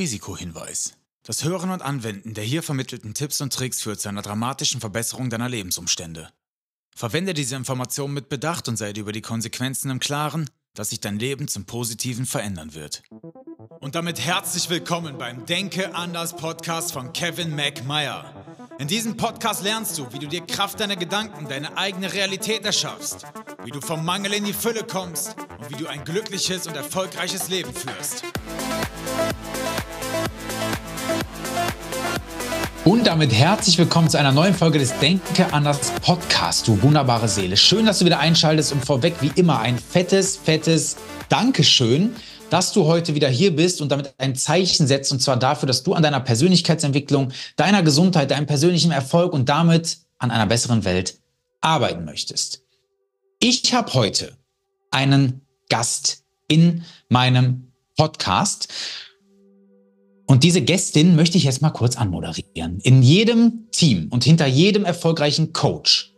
Risikohinweis. Das Hören und Anwenden der hier vermittelten Tipps und Tricks führt zu einer dramatischen Verbesserung deiner Lebensumstände. Verwende diese Informationen mit Bedacht und sei dir über die Konsequenzen im Klaren, dass sich dein Leben zum Positiven verändern wird. Und damit herzlich willkommen beim Denke anders Podcast von Kevin McMeyer. In diesem Podcast lernst du, wie du dir Kraft deiner Gedanken deine eigene Realität erschaffst, wie du vom Mangel in die Fülle kommst und wie du ein glückliches und erfolgreiches Leben führst. Und damit herzlich willkommen zu einer neuen Folge des Denke anders Podcast, du wunderbare Seele. Schön, dass du wieder einschaltest und vorweg wie immer ein fettes, fettes Dankeschön, dass du heute wieder hier bist und damit ein Zeichen setzt und zwar dafür, dass du an deiner Persönlichkeitsentwicklung, deiner Gesundheit, deinem persönlichen Erfolg und damit an einer besseren Welt arbeiten möchtest. Ich habe heute einen Gast in meinem Podcast und diese Gästin möchte ich jetzt mal kurz anmoderieren. In jedem Team und hinter jedem erfolgreichen Coach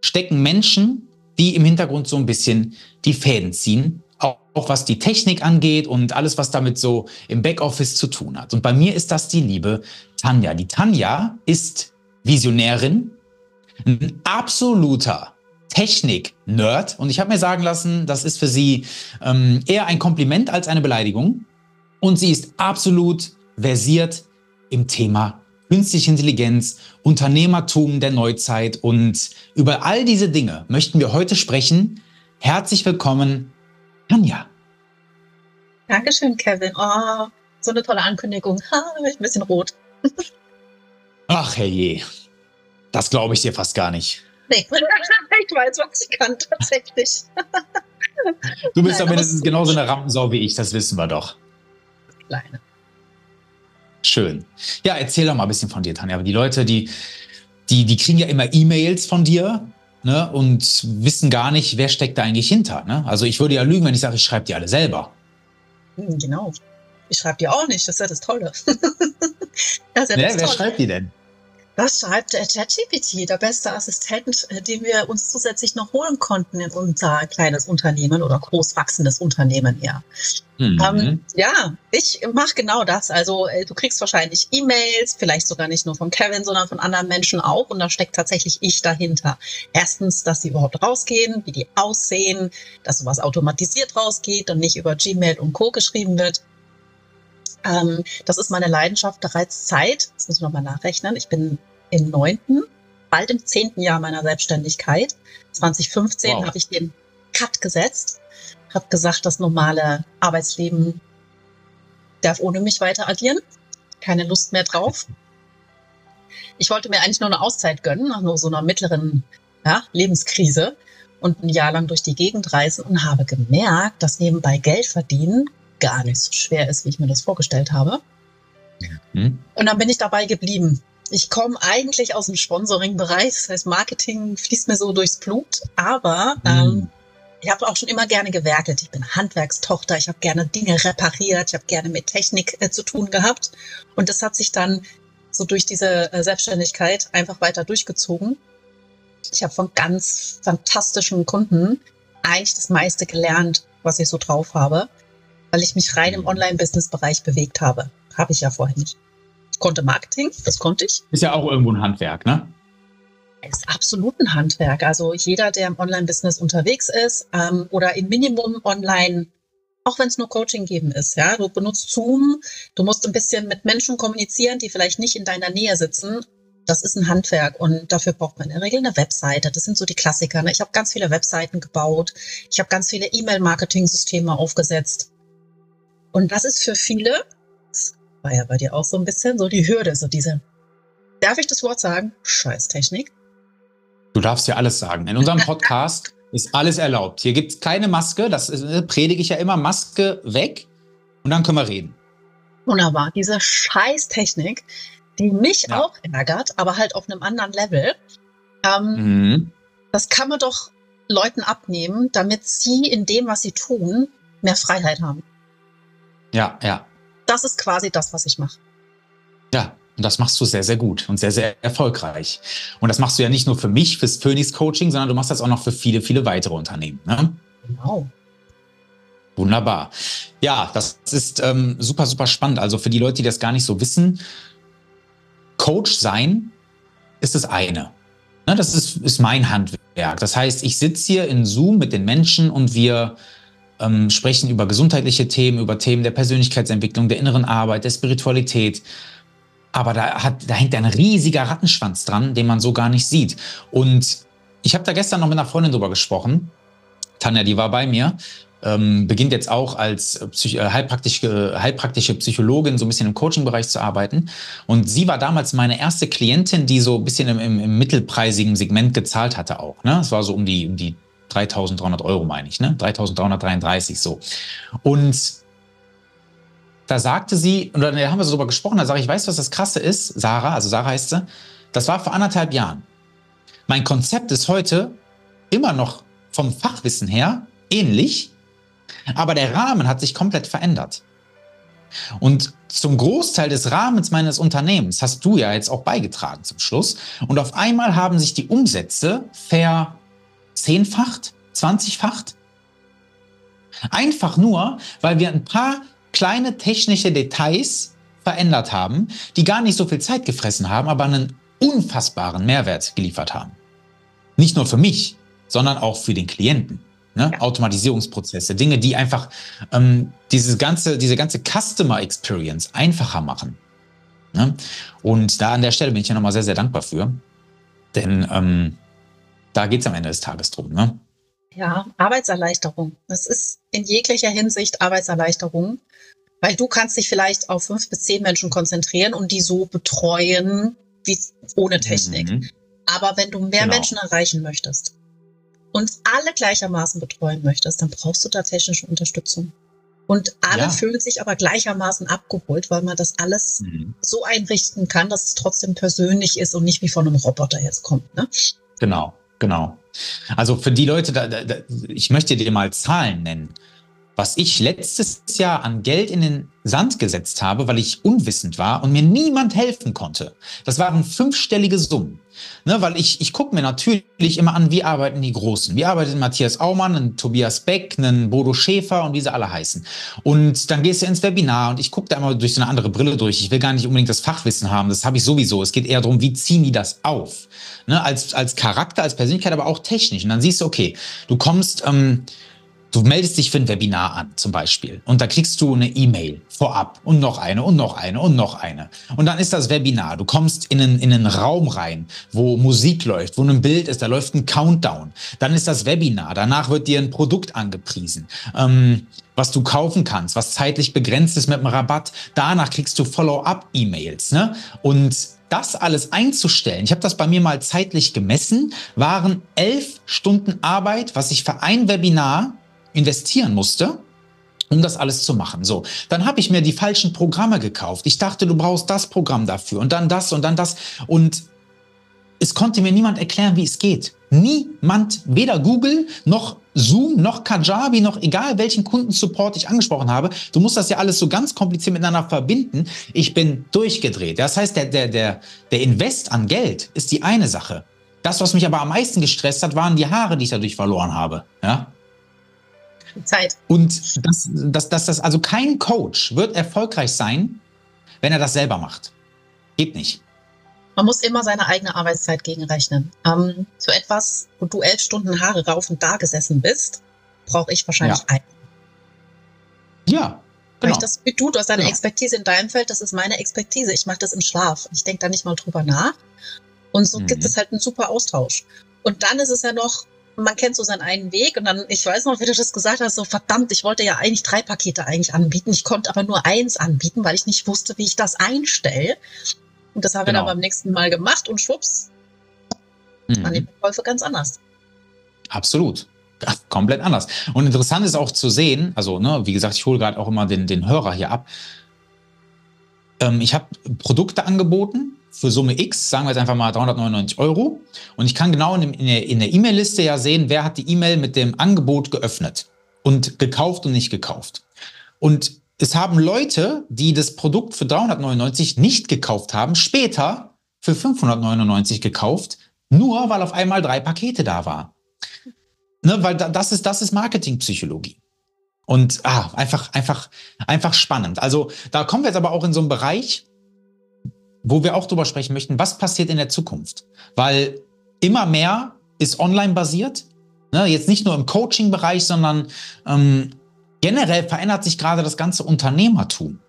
stecken Menschen, die im Hintergrund so ein bisschen die Fäden ziehen, auch, was die Technik angeht und alles, was damit so im Backoffice zu tun hat. Und bei mir ist das die liebe Tanja. Die Tanja ist Visionärin, ein absoluter Technik-Nerd. Und ich habe mir sagen lassen, das ist für sie ähm, eher ein Kompliment als eine Beleidigung. Und sie ist absolut versiert im Thema künstliche Intelligenz, Unternehmertum der Neuzeit und über all diese Dinge möchten wir heute sprechen. Herzlich willkommen, Tanja. Dankeschön, Kevin. Oh, so eine tolle Ankündigung. Ha, ich ein bisschen rot. Ach, herrje. Das glaube ich dir fast gar nicht. Nee, ich weiß, was ich kann, tatsächlich. Du bist Nein, doch mindestens genauso eine Rampensau wie ich, das wissen wir doch kleine. Schön. Ja, erzähl doch mal ein bisschen von dir, Tanja. Aber die Leute, die, die, die kriegen ja immer E-Mails von dir ne, und wissen gar nicht, wer steckt da eigentlich hinter. Ne? Also ich würde ja lügen, wenn ich sage, ich schreibe die alle selber. Genau. Ich schreibe die auch nicht, das ist ja das Tolle. das ist ja das wer Tolle. schreibt die denn? Das schreibt der ChatGPT, der beste Assistent, äh, den wir uns zusätzlich noch holen konnten in unser kleines Unternehmen oder großwachsendes Unternehmen, ja. Mhm. Ähm, ja, ich mache genau das. Also äh, du kriegst wahrscheinlich E-Mails, vielleicht sogar nicht nur von Kevin, sondern von anderen Menschen auch. Und da steckt tatsächlich ich dahinter. Erstens, dass sie überhaupt rausgehen, wie die aussehen, dass sowas automatisiert rausgeht und nicht über Gmail und Co. geschrieben wird. Ähm, das ist meine Leidenschaft bereits Zeit. Das muss ich nochmal nachrechnen. Ich bin im neunten, bald im zehnten Jahr meiner Selbstständigkeit. 2015 wow. habe ich den Cut gesetzt, habe gesagt, das normale Arbeitsleben darf ohne mich weiter agieren. Keine Lust mehr drauf. Ich wollte mir eigentlich nur eine Auszeit gönnen, nach nur so einer mittleren ja, Lebenskrise und ein Jahr lang durch die Gegend reisen und habe gemerkt, dass nebenbei Geld verdienen gar nicht so schwer ist, wie ich mir das vorgestellt habe. Mhm. Und dann bin ich dabei geblieben. Ich komme eigentlich aus dem Sponsoring-Bereich, das heißt Marketing fließt mir so durchs Blut, aber mhm. ähm, ich habe auch schon immer gerne gewerkelt. Ich bin Handwerkstochter, ich habe gerne Dinge repariert, ich habe gerne mit Technik äh, zu tun gehabt und das hat sich dann so durch diese äh, Selbstständigkeit einfach weiter durchgezogen. Ich habe von ganz fantastischen Kunden eigentlich das meiste gelernt, was ich so drauf habe weil ich mich rein im. Online-Business-Bereich bewegt habe. Habe ich ja vorher nicht. Ich konnte Marketing, das konnte ich. Ist ja auch irgendwo ein Handwerk, ne? Ist absolut ein Handwerk. Also jeder, der im Online-Business unterwegs ist ähm, oder im Minimum online, auch wenn es nur Coaching geben ist, ja, du benutzt Zoom, du musst ein bisschen mit Menschen kommunizieren, die vielleicht nicht in deiner Nähe sitzen. Das ist ein Handwerk und dafür braucht man in der Regel eine Webseite. Das sind so die Klassiker. Ne? Ich habe ganz viele Webseiten gebaut. Ich habe ganz viele E-Mail-Marketing-Systeme aufgesetzt. Und das ist für viele, das war ja bei dir auch so ein bisschen so die Hürde, so diese, darf ich das Wort sagen? Scheißtechnik. Du darfst ja alles sagen. In unserem Podcast ist alles erlaubt. Hier gibt es keine Maske, das äh, predige ich ja immer, Maske weg und dann können wir reden. Wunderbar. Diese Scheißtechnik, die mich ja. auch ärgert, aber halt auf einem anderen Level. Ähm, mhm. Das kann man doch Leuten abnehmen, damit sie in dem, was sie tun, mehr Freiheit haben. Ja, ja. Das ist quasi das, was ich mache. Ja, und das machst du sehr, sehr gut und sehr, sehr erfolgreich. Und das machst du ja nicht nur für mich, fürs Phoenix Coaching, sondern du machst das auch noch für viele, viele weitere Unternehmen. Ne? Genau. Wunderbar. Ja, das ist ähm, super, super spannend. Also für die Leute, die das gar nicht so wissen, Coach sein ist das eine. Ne, das ist, ist mein Handwerk. Das heißt, ich sitze hier in Zoom mit den Menschen und wir ähm, sprechen über gesundheitliche Themen, über Themen der Persönlichkeitsentwicklung, der inneren Arbeit, der Spiritualität. Aber da, hat, da hängt ein riesiger Rattenschwanz dran, den man so gar nicht sieht. Und ich habe da gestern noch mit einer Freundin drüber gesprochen. Tanja, die war bei mir ähm, beginnt jetzt auch als Psych äh, heilpraktische, heilpraktische Psychologin so ein bisschen im Coaching-Bereich zu arbeiten. Und sie war damals meine erste Klientin, die so ein bisschen im, im, im mittelpreisigen Segment gezahlt hatte auch. Ne? Es war so um die, um die 3.300 Euro, meine ich, ne? 3.333 so. Und da sagte sie, und dann haben wir so drüber gesprochen, da sage ich, weißt du, was das Krasse ist? Sarah, also Sarah heißt sie, das war vor anderthalb Jahren. Mein Konzept ist heute immer noch vom Fachwissen her ähnlich, aber der Rahmen hat sich komplett verändert. Und zum Großteil des Rahmens meines Unternehmens hast du ja jetzt auch beigetragen zum Schluss. Und auf einmal haben sich die Umsätze verzehnfacht, zwanzigfacht. Einfach nur, weil wir ein paar kleine technische Details verändert haben, die gar nicht so viel Zeit gefressen haben, aber einen unfassbaren Mehrwert geliefert haben. Nicht nur für mich, sondern auch für den Klienten. Ne? Ja. Automatisierungsprozesse, Dinge, die einfach ähm, dieses ganze, diese ganze Customer Experience einfacher machen. Ne? Und da an der Stelle bin ich ja nochmal sehr, sehr dankbar für. Denn ähm, da geht es am Ende des Tages drum. Ne? Ja, Arbeitserleichterung. Das ist in jeglicher Hinsicht Arbeitserleichterung, weil du kannst dich vielleicht auf fünf bis zehn Menschen konzentrieren und die so betreuen wie ohne Technik. Mhm. Aber wenn du mehr genau. Menschen erreichen möchtest, und alle gleichermaßen betreuen möchtest, dann brauchst du da technische Unterstützung. Und alle ja. fühlen sich aber gleichermaßen abgeholt, weil man das alles mhm. so einrichten kann, dass es trotzdem persönlich ist und nicht wie von einem Roboter jetzt kommt. Ne? Genau, genau. Also für die Leute, da, da, ich möchte dir mal Zahlen nennen was ich letztes Jahr an Geld in den Sand gesetzt habe, weil ich unwissend war und mir niemand helfen konnte. Das waren fünfstellige Summen. Ne, weil ich, ich gucke mir natürlich immer an, wie arbeiten die Großen. Wie arbeitet Matthias Aumann, ein Tobias Beck, ein Bodo Schäfer und wie sie alle heißen. Und dann gehst du ins Webinar und ich gucke da immer durch so eine andere Brille durch. Ich will gar nicht unbedingt das Fachwissen haben, das habe ich sowieso. Es geht eher darum, wie ziehen die das auf. Ne, als, als Charakter, als Persönlichkeit, aber auch technisch. Und dann siehst du, okay, du kommst... Ähm, Du meldest dich für ein Webinar an, zum Beispiel, und da kriegst du eine E-Mail vorab und noch eine und noch eine und noch eine. Und dann ist das Webinar. Du kommst in einen, in einen Raum rein, wo Musik läuft, wo ein Bild ist, da läuft ein Countdown. Dann ist das Webinar. Danach wird dir ein Produkt angepriesen, ähm, was du kaufen kannst, was zeitlich begrenzt ist mit einem Rabatt. Danach kriegst du Follow-up-E-Mails. Ne? Und das alles einzustellen, ich habe das bei mir mal zeitlich gemessen, waren elf Stunden Arbeit, was ich für ein Webinar investieren musste, um das alles zu machen. So, dann habe ich mir die falschen Programme gekauft. Ich dachte, du brauchst das Programm dafür und dann das und dann das. Und es konnte mir niemand erklären, wie es geht. Niemand, weder Google noch Zoom noch Kajabi noch egal welchen Kundensupport ich angesprochen habe. Du musst das ja alles so ganz kompliziert miteinander verbinden. Ich bin durchgedreht. Das heißt, der, der, der, der Invest an Geld ist die eine Sache. Das, was mich aber am meisten gestresst hat, waren die Haare, die ich dadurch verloren habe. Ja? Zeit. Und das, das, das, das, also kein Coach wird erfolgreich sein, wenn er das selber macht. Geht nicht. Man muss immer seine eigene Arbeitszeit gegenrechnen. Ähm, für etwas, wo du elf Stunden Haare rauf und da gesessen bist, brauche ich wahrscheinlich ja. ein. Ja. Genau. Weil ich das wie du, du hast deine genau. Expertise in deinem Feld, das ist meine Expertise. Ich mache das im Schlaf. Ich denke da nicht mal drüber nach. Und so mhm. gibt es halt einen super Austausch. Und dann ist es ja noch, man kennt so seinen einen Weg und dann, ich weiß noch, wie du das gesagt hast, so verdammt, ich wollte ja eigentlich drei Pakete eigentlich anbieten. Ich konnte aber nur eins anbieten, weil ich nicht wusste, wie ich das einstelle. Und das haben genau. wir dann genau. beim nächsten Mal gemacht und schwupps, mhm. waren die Verkäufe ganz anders. Absolut. Ja, komplett anders. Und interessant ist auch zu sehen, also, ne, wie gesagt, ich hole gerade auch immer den, den Hörer hier ab. Ähm, ich habe Produkte angeboten, für Summe X, sagen wir jetzt einfach mal 399 Euro. Und ich kann genau in der E-Mail-Liste ja sehen, wer hat die E-Mail mit dem Angebot geöffnet und gekauft und nicht gekauft. Und es haben Leute, die das Produkt für 399 nicht gekauft haben, später für 599 gekauft, nur weil auf einmal drei Pakete da waren. Ne, weil das ist, das ist Marketingpsychologie. Und ah, einfach, einfach, einfach spannend. Also da kommen wir jetzt aber auch in so einen Bereich, wo wir auch drüber sprechen möchten, was passiert in der Zukunft. Weil immer mehr ist online basiert. Ne? Jetzt nicht nur im Coaching-Bereich, sondern ähm, generell verändert sich gerade das ganze Unternehmertum.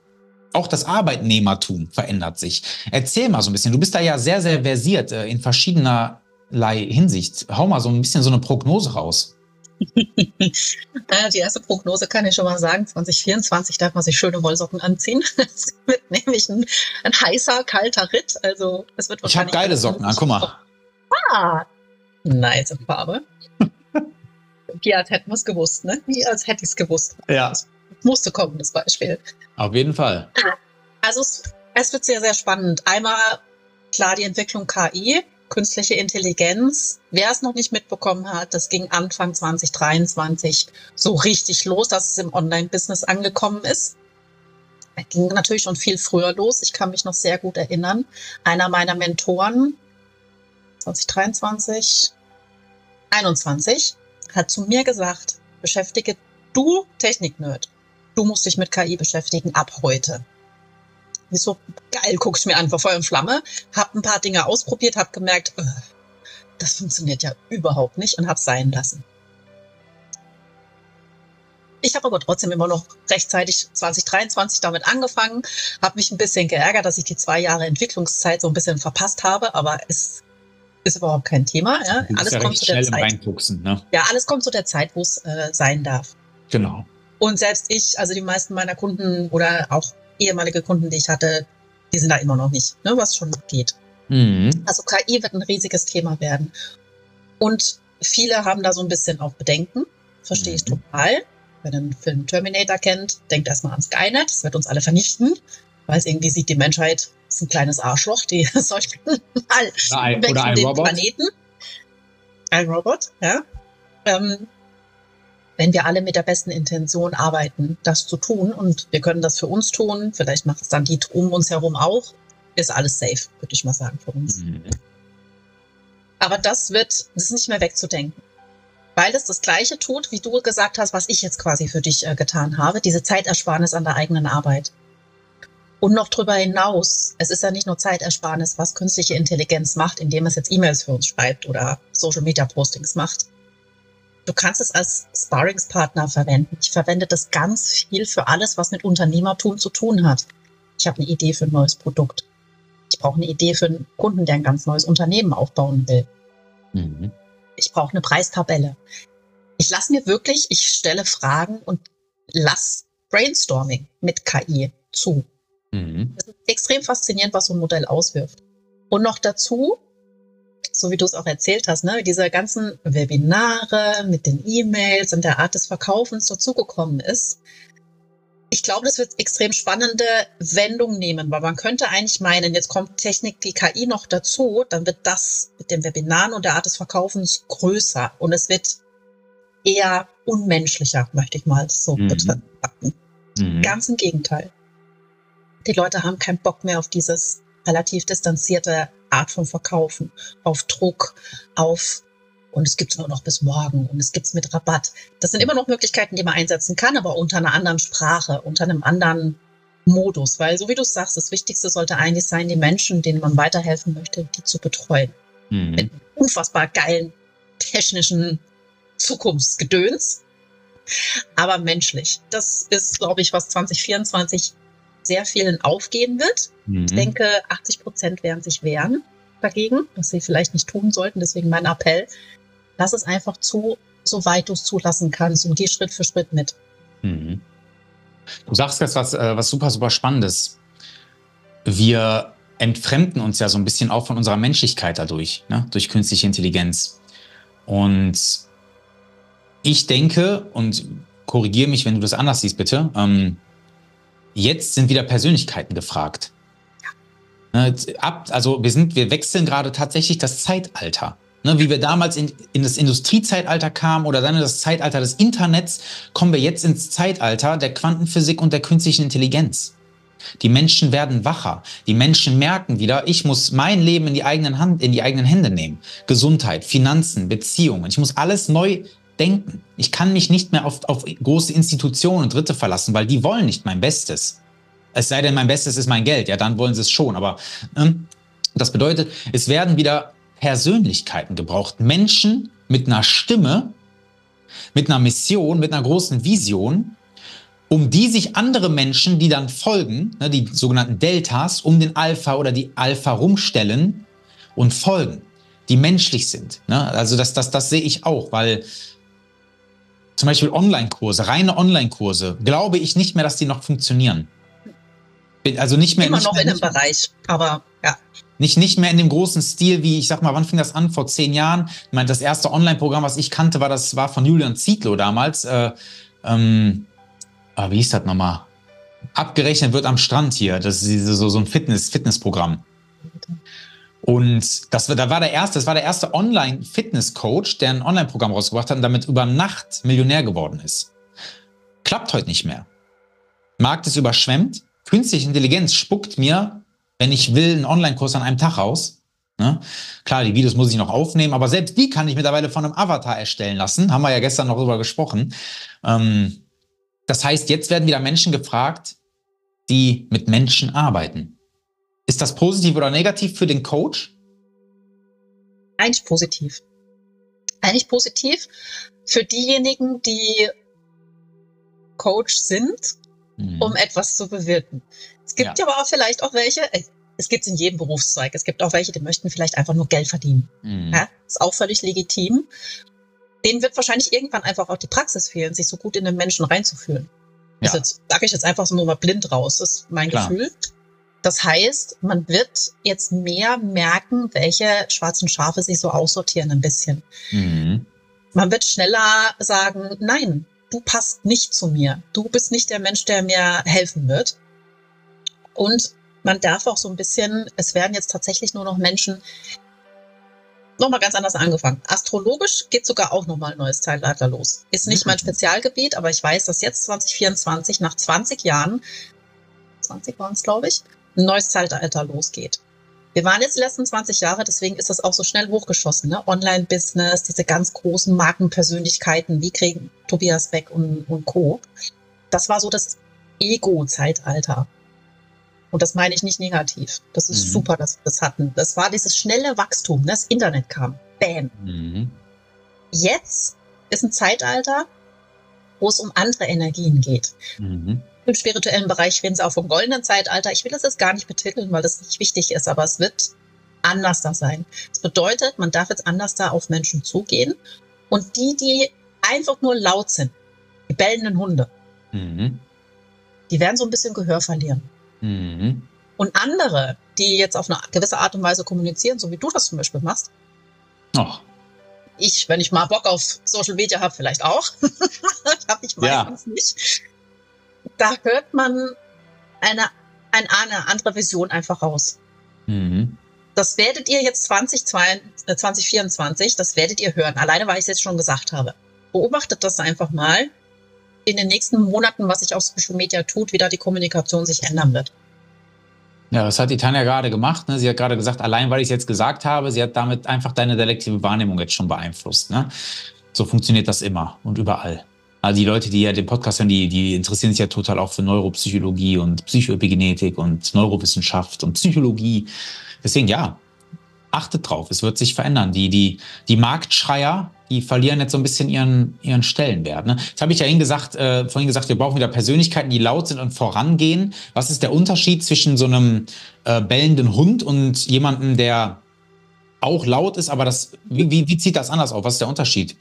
Auch das Arbeitnehmertum verändert sich. Erzähl mal so ein bisschen. Du bist da ja sehr, sehr versiert äh, in verschiedenerlei Hinsicht. Hau mal so ein bisschen so eine Prognose raus. die erste Prognose kann ich schon mal sagen. 2024 darf man sich schöne Wollsocken anziehen. Es wird nämlich ein, ein heißer, kalter Ritt. Also es wird. Ich habe geile Socken an, guck mal. Ah, nice Farbe. Wie als hätten wir es gewusst, ne? Wie als hätte ich es gewusst. Ja. Das musste kommen, das Beispiel. Auf jeden Fall. Also es, es wird sehr, sehr spannend. Einmal klar die Entwicklung KI, künstliche Intelligenz. Wer es noch nicht mitbekommen hat, das ging Anfang 2023 so richtig los, dass es im Online-Business angekommen ist. Es ging natürlich schon viel früher los. Ich kann mich noch sehr gut erinnern. Einer meiner Mentoren, 2023, 21, hat zu mir gesagt, beschäftige du Technik-Nerd. Du musst dich mit KI beschäftigen ab heute. Ich so, geil, guck ich mir an, vor Feuer und Flamme, hab ein paar Dinge ausprobiert, hab gemerkt, äh, das funktioniert ja überhaupt nicht und hab's sein lassen. Ich habe aber trotzdem immer noch rechtzeitig 2023 damit angefangen, habe mich ein bisschen geärgert, dass ich die zwei Jahre Entwicklungszeit so ein bisschen verpasst habe, aber es ist überhaupt kein Thema. Ja? Alles ja kommt zu der Zeit. Ne? Ja, alles kommt zu der Zeit, wo es äh, sein darf. Genau. Und selbst ich, also die meisten meiner Kunden oder auch ehemalige Kunden, die ich hatte, die sind da immer noch nicht, ne, was schon geht. Mhm. Also KI wird ein riesiges Thema werden. Und viele haben da so ein bisschen auch Bedenken. Verstehe ich mhm. total. Wer den Film Terminator kennt, denkt erstmal an Skynet. Das wird uns alle vernichten, weil es irgendwie sieht die Menschheit ist ein kleines Arschloch, die sollten mal ein, weg von den Robot. Planeten. Ein Robot, ja. Ähm, wenn wir alle mit der besten Intention arbeiten, das zu tun und wir können das für uns tun, vielleicht macht es dann die um uns herum auch, ist alles safe, würde ich mal sagen, für uns. Mhm. Aber das wird, das ist nicht mehr wegzudenken. Weil es das Gleiche tut, wie du gesagt hast, was ich jetzt quasi für dich äh, getan habe, diese Zeitersparnis an der eigenen Arbeit. Und noch drüber hinaus, es ist ja nicht nur Zeitersparnis, was künstliche Intelligenz macht, indem es jetzt E-Mails für uns schreibt oder Social Media Postings macht, Du kannst es als Sparringspartner verwenden. Ich verwende das ganz viel für alles, was mit Unternehmertum zu tun hat. Ich habe eine Idee für ein neues Produkt. Ich brauche eine Idee für einen Kunden, der ein ganz neues Unternehmen aufbauen will. Mhm. Ich brauche eine Preistabelle. Ich lasse mir wirklich, ich stelle Fragen und lass Brainstorming mit KI zu. Mhm. Das ist extrem faszinierend, was so ein Modell auswirft. Und noch dazu so wie du es auch erzählt hast, ne, diese ganzen Webinare mit den E-Mails und der Art des Verkaufens dazugekommen ist. Ich glaube, das wird extrem spannende Wendungen nehmen, weil man könnte eigentlich meinen, jetzt kommt Technik, die KI noch dazu, dann wird das mit den Webinaren und der Art des Verkaufens größer und es wird eher unmenschlicher, möchte ich mal so mhm. betrachten. Mhm. Ganz im Gegenteil. Die Leute haben keinen Bock mehr auf dieses relativ distanzierte Art von Verkaufen, auf Druck, auf und es gibt es nur noch bis morgen und es gibt es mit Rabatt. Das sind immer noch Möglichkeiten, die man einsetzen kann, aber unter einer anderen Sprache, unter einem anderen Modus. Weil, so wie du sagst, das Wichtigste sollte eigentlich sein, die Menschen, denen man weiterhelfen möchte, die zu betreuen. Mhm. Mit unfassbar geilen technischen Zukunftsgedöns, aber menschlich. Das ist, glaube ich, was 2024 sehr vielen aufgehen wird. Mhm. Ich denke, 80 Prozent werden sich wehren dagegen, was sie vielleicht nicht tun sollten. Deswegen mein Appell, lass es einfach zu, soweit du es zulassen kannst und geh Schritt für Schritt mit. Mhm. Du sagst jetzt was, äh, was super, super Spannendes. Wir entfremden uns ja so ein bisschen auch von unserer Menschlichkeit dadurch, ne? durch künstliche Intelligenz. Und ich denke, und korrigiere mich, wenn du das anders siehst, bitte, ähm, Jetzt sind wieder Persönlichkeiten gefragt. Ne, also wir sind, wir wechseln gerade tatsächlich das Zeitalter. Ne, wie wir damals in, in das Industriezeitalter kamen oder dann in das Zeitalter des Internets, kommen wir jetzt ins Zeitalter der Quantenphysik und der künstlichen Intelligenz. Die Menschen werden wacher. Die Menschen merken wieder, ich muss mein Leben in die eigenen Hand, in die eigenen Hände nehmen. Gesundheit, Finanzen, Beziehungen. Ich muss alles neu denken. Ich kann mich nicht mehr auf, auf große Institutionen und Dritte verlassen, weil die wollen nicht mein Bestes. Es sei denn, mein Bestes ist mein Geld. Ja, dann wollen sie es schon. Aber ähm, das bedeutet, es werden wieder Persönlichkeiten gebraucht. Menschen mit einer Stimme, mit einer Mission, mit einer großen Vision, um die sich andere Menschen, die dann folgen, ne, die sogenannten Deltas, um den Alpha oder die Alpha rumstellen und folgen, die menschlich sind. Ne? Also das, das, das sehe ich auch, weil zum Beispiel Online-Kurse, reine Online-Kurse, glaube ich nicht mehr, dass die noch funktionieren. Also nicht mehr. Immer nicht noch mehr, in dem Bereich, aber ja. Nicht, nicht mehr in dem großen Stil, wie ich sag mal, wann fing das an? Vor zehn Jahren. Ich meine, das erste Online-Programm, was ich kannte, war das war von Julian Zietlow damals. Äh, ähm, ah, wie hieß das nochmal? Abgerechnet wird am Strand hier. Das ist so, so ein Fitness, Fitnessprogramm. Und das, da war der erste, das war der erste Online-Fitness-Coach, der ein Online-Programm rausgebracht hat und damit über Nacht Millionär geworden ist. Klappt heute nicht mehr. Markt ist überschwemmt. Künstliche Intelligenz spuckt mir, wenn ich will, einen Online-Kurs an einem Tag raus. Ne? Klar, die Videos muss ich noch aufnehmen, aber selbst die kann ich mittlerweile von einem Avatar erstellen lassen. Haben wir ja gestern noch drüber gesprochen. Ähm, das heißt, jetzt werden wieder Menschen gefragt, die mit Menschen arbeiten. Ist das positiv oder negativ für den Coach? Eigentlich positiv. Eigentlich positiv für diejenigen, die Coach sind, mhm. um etwas zu bewirken. Es gibt ja. aber auch vielleicht auch welche, äh, es gibt es in jedem Berufszweig, es gibt auch welche, die möchten vielleicht einfach nur Geld verdienen. Mhm. Ja, ist auch völlig legitim. Denen wird wahrscheinlich irgendwann einfach auch die Praxis fehlen, sich so gut in den Menschen reinzufühlen. Ja. Das sage ich jetzt einfach so nur mal blind raus, das ist mein Klar. Gefühl. Das heißt, man wird jetzt mehr merken, welche schwarzen Schafe sich so aussortieren ein bisschen. Mhm. Man wird schneller sagen, nein, du passt nicht zu mir. Du bist nicht der Mensch, der mir helfen wird. Und man darf auch so ein bisschen, es werden jetzt tatsächlich nur noch Menschen nochmal ganz anders angefangen. Astrologisch geht sogar auch nochmal ein neues Zeitalter los. Ist nicht mhm. mein Spezialgebiet, aber ich weiß, dass jetzt 2024 nach 20 Jahren, 20 waren es, glaube ich, ein neues Zeitalter losgeht. Wir waren jetzt die letzten 20 Jahre, deswegen ist das auch so schnell hochgeschossen. Ne? Online-Business, diese ganz großen Markenpersönlichkeiten, wie kriegen Tobias Beck und, und Co. Das war so das Ego-Zeitalter. Und das meine ich nicht negativ. Das ist mhm. super, dass wir das hatten. Das war dieses schnelle Wachstum. Ne? Das Internet kam. Bam. Mhm. Jetzt ist ein Zeitalter, wo es um andere Energien geht. Mhm im spirituellen Bereich reden sie auch vom goldenen Zeitalter. Ich will das jetzt gar nicht betiteln, weil das nicht wichtig ist, aber es wird anders da sein. Das bedeutet, man darf jetzt anders da auf Menschen zugehen. Und die, die einfach nur laut sind, die bellenden Hunde, mhm. die werden so ein bisschen Gehör verlieren. Mhm. Und andere, die jetzt auf eine gewisse Art und Weise kommunizieren, so wie du das zum Beispiel machst, Ach. ich, wenn ich mal Bock auf Social Media habe, vielleicht auch. habe ich meistens ja. nicht da hört man eine, eine, eine andere Vision einfach raus. Mhm. Das werdet ihr jetzt 2024, äh, das werdet ihr hören. Alleine, weil ich es jetzt schon gesagt habe. Beobachtet das einfach mal in den nächsten Monaten, was sich auf Social Media tut, wie da die Kommunikation sich ändern wird. Ja, das hat die Tanja gerade gemacht. Ne? Sie hat gerade gesagt, allein weil ich es jetzt gesagt habe, sie hat damit einfach deine selektive Wahrnehmung jetzt schon beeinflusst. Ne? So funktioniert das immer und überall. Also die Leute, die ja den Podcast hören, die, die interessieren sich ja total auch für Neuropsychologie und Psychoepigenetik und Neurowissenschaft und Psychologie. Deswegen ja, achtet drauf, es wird sich verändern. Die, die, die Marktschreier, die verlieren jetzt so ein bisschen ihren, ihren Stellenwert. Ne? Jetzt habe ich ja Ihnen gesagt, äh, vorhin gesagt, wir brauchen wieder Persönlichkeiten, die laut sind und vorangehen. Was ist der Unterschied zwischen so einem äh, bellenden Hund und jemandem, der auch laut ist, aber das, wie, wie, wie zieht das anders auf? Was ist der Unterschied?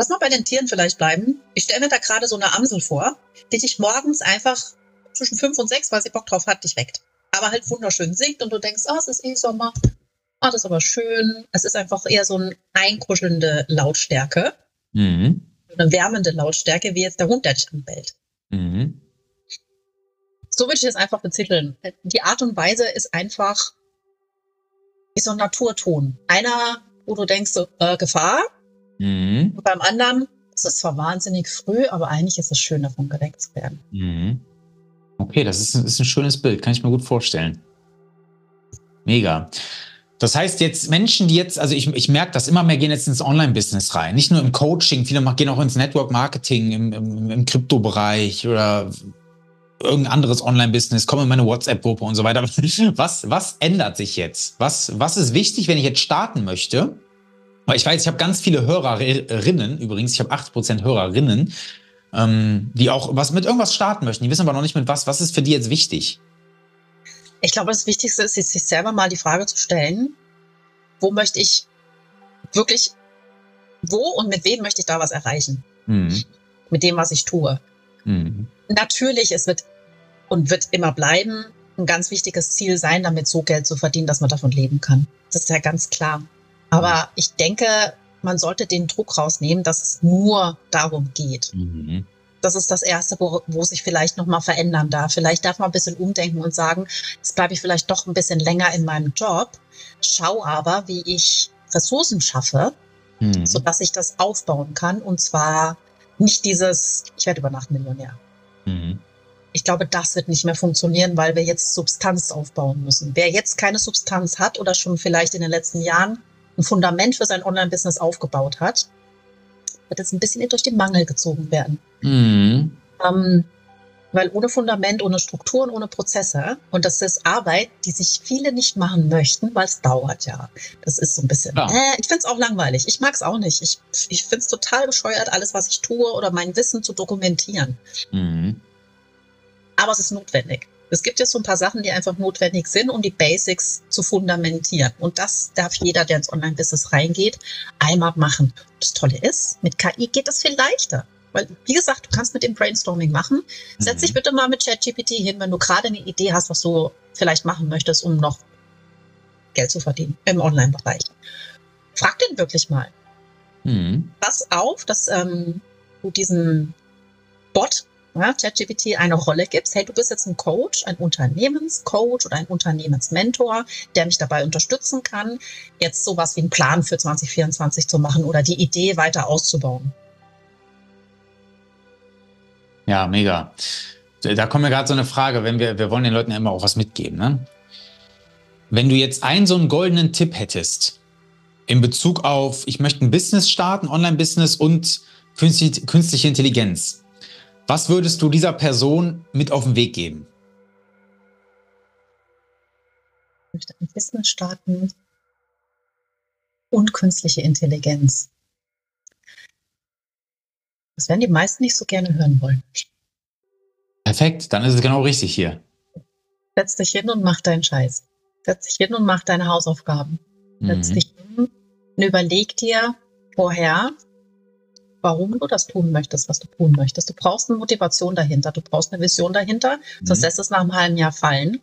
Lass mal bei den Tieren vielleicht bleiben. Ich stelle mir da gerade so eine Amsel vor, die dich morgens einfach zwischen fünf und sechs, weil sie Bock drauf hat, dich weckt. Aber halt wunderschön singt und du denkst, ah, oh, es ist eh Sommer. Ah, oh, das ist aber schön. Es ist einfach eher so eine einkuschelnde Lautstärke. Mhm. Eine wärmende Lautstärke, wie jetzt der Hund, der dich anbellt. Mhm. So würde ich das einfach betiteln. Die Art und Weise ist einfach wie so ein Naturton. Einer, wo du denkst, so, äh, Gefahr, Mhm. Und beim anderen ist es zwar wahnsinnig früh, aber eigentlich ist es schön, davon geweckt zu werden. Mhm. Okay, das ist, ist ein schönes Bild, kann ich mir gut vorstellen. Mega. Das heißt jetzt Menschen, die jetzt, also ich, ich merke, dass immer mehr gehen jetzt ins Online-Business rein. Nicht nur im Coaching, viele gehen auch ins Network-Marketing, im, im, im Kryptobereich oder irgendein anderes Online-Business, kommen in meine WhatsApp-Gruppe und so weiter. Was, was ändert sich jetzt? Was, was ist wichtig, wenn ich jetzt starten möchte? Weil ich weiß, ich habe ganz viele Hörerinnen, übrigens, ich habe 80% Hörerinnen, ähm, die auch was mit irgendwas starten möchten. Die wissen aber noch nicht mit was. Was ist für die jetzt wichtig? Ich glaube, das Wichtigste ist, sich selber mal die Frage zu stellen, wo möchte ich wirklich, wo und mit wem möchte ich da was erreichen? Mhm. Mit dem, was ich tue. Mhm. Natürlich, es wird und wird immer bleiben ein ganz wichtiges Ziel sein, damit so Geld zu verdienen, dass man davon leben kann. Das ist ja ganz klar. Aber ich denke, man sollte den Druck rausnehmen, dass es nur darum geht. Mhm. Das ist das Erste, wo, wo sich vielleicht nochmal verändern darf. Vielleicht darf man ein bisschen umdenken und sagen, jetzt bleibe ich vielleicht doch ein bisschen länger in meinem Job, schau aber, wie ich Ressourcen schaffe, mhm. sodass ich das aufbauen kann. Und zwar nicht dieses, ich werde über Nacht Millionär. Mhm. Ich glaube, das wird nicht mehr funktionieren, weil wir jetzt Substanz aufbauen müssen. Wer jetzt keine Substanz hat oder schon vielleicht in den letzten Jahren ein Fundament für sein Online-Business aufgebaut hat, wird jetzt ein bisschen durch den Mangel gezogen werden. Mhm. Ähm, weil ohne Fundament, ohne Strukturen, ohne Prozesse, und das ist Arbeit, die sich viele nicht machen möchten, weil es dauert ja. Das ist so ein bisschen, ja. äh, ich finde es auch langweilig. Ich mag es auch nicht. Ich, ich finde es total bescheuert, alles, was ich tue oder mein Wissen zu dokumentieren. Mhm. Aber es ist notwendig. Es gibt jetzt so ein paar Sachen, die einfach notwendig sind, um die Basics zu fundamentieren. Und das darf jeder, der ins Online-Business reingeht, einmal machen. Das Tolle ist, mit KI geht das viel leichter. Weil, wie gesagt, du kannst mit dem Brainstorming machen. Setz mhm. dich bitte mal mit ChatGPT hin, wenn du gerade eine Idee hast, was du vielleicht machen möchtest, um noch Geld zu verdienen im Online-Bereich. Frag den wirklich mal. Mhm. Pass auf, dass ähm, du diesen Bot ja, ChatGPT eine Rolle gibst. Hey, du bist jetzt ein Coach, ein Unternehmenscoach oder ein Unternehmensmentor, der mich dabei unterstützen kann, jetzt sowas wie einen Plan für 2024 zu machen oder die Idee weiter auszubauen. Ja, mega. Da kommt mir gerade so eine Frage, wenn wir, wir wollen den Leuten ja immer auch was mitgeben, ne? Wenn du jetzt einen so einen goldenen Tipp hättest in Bezug auf, ich möchte ein Business starten, Online-Business und künstliche Intelligenz, was würdest du dieser Person mit auf den Weg geben? Ich möchte ein Business starten und künstliche Intelligenz. Das werden die meisten nicht so gerne hören wollen. Perfekt, dann ist es genau richtig hier. Setz dich hin und mach deinen Scheiß. Setz dich hin und mach deine Hausaufgaben. Setz mhm. dich hin und überleg dir vorher, warum du das tun möchtest, was du tun möchtest. Du brauchst eine Motivation dahinter, du brauchst eine Vision dahinter, mhm. sonst lässt es nach einem halben Jahr fallen.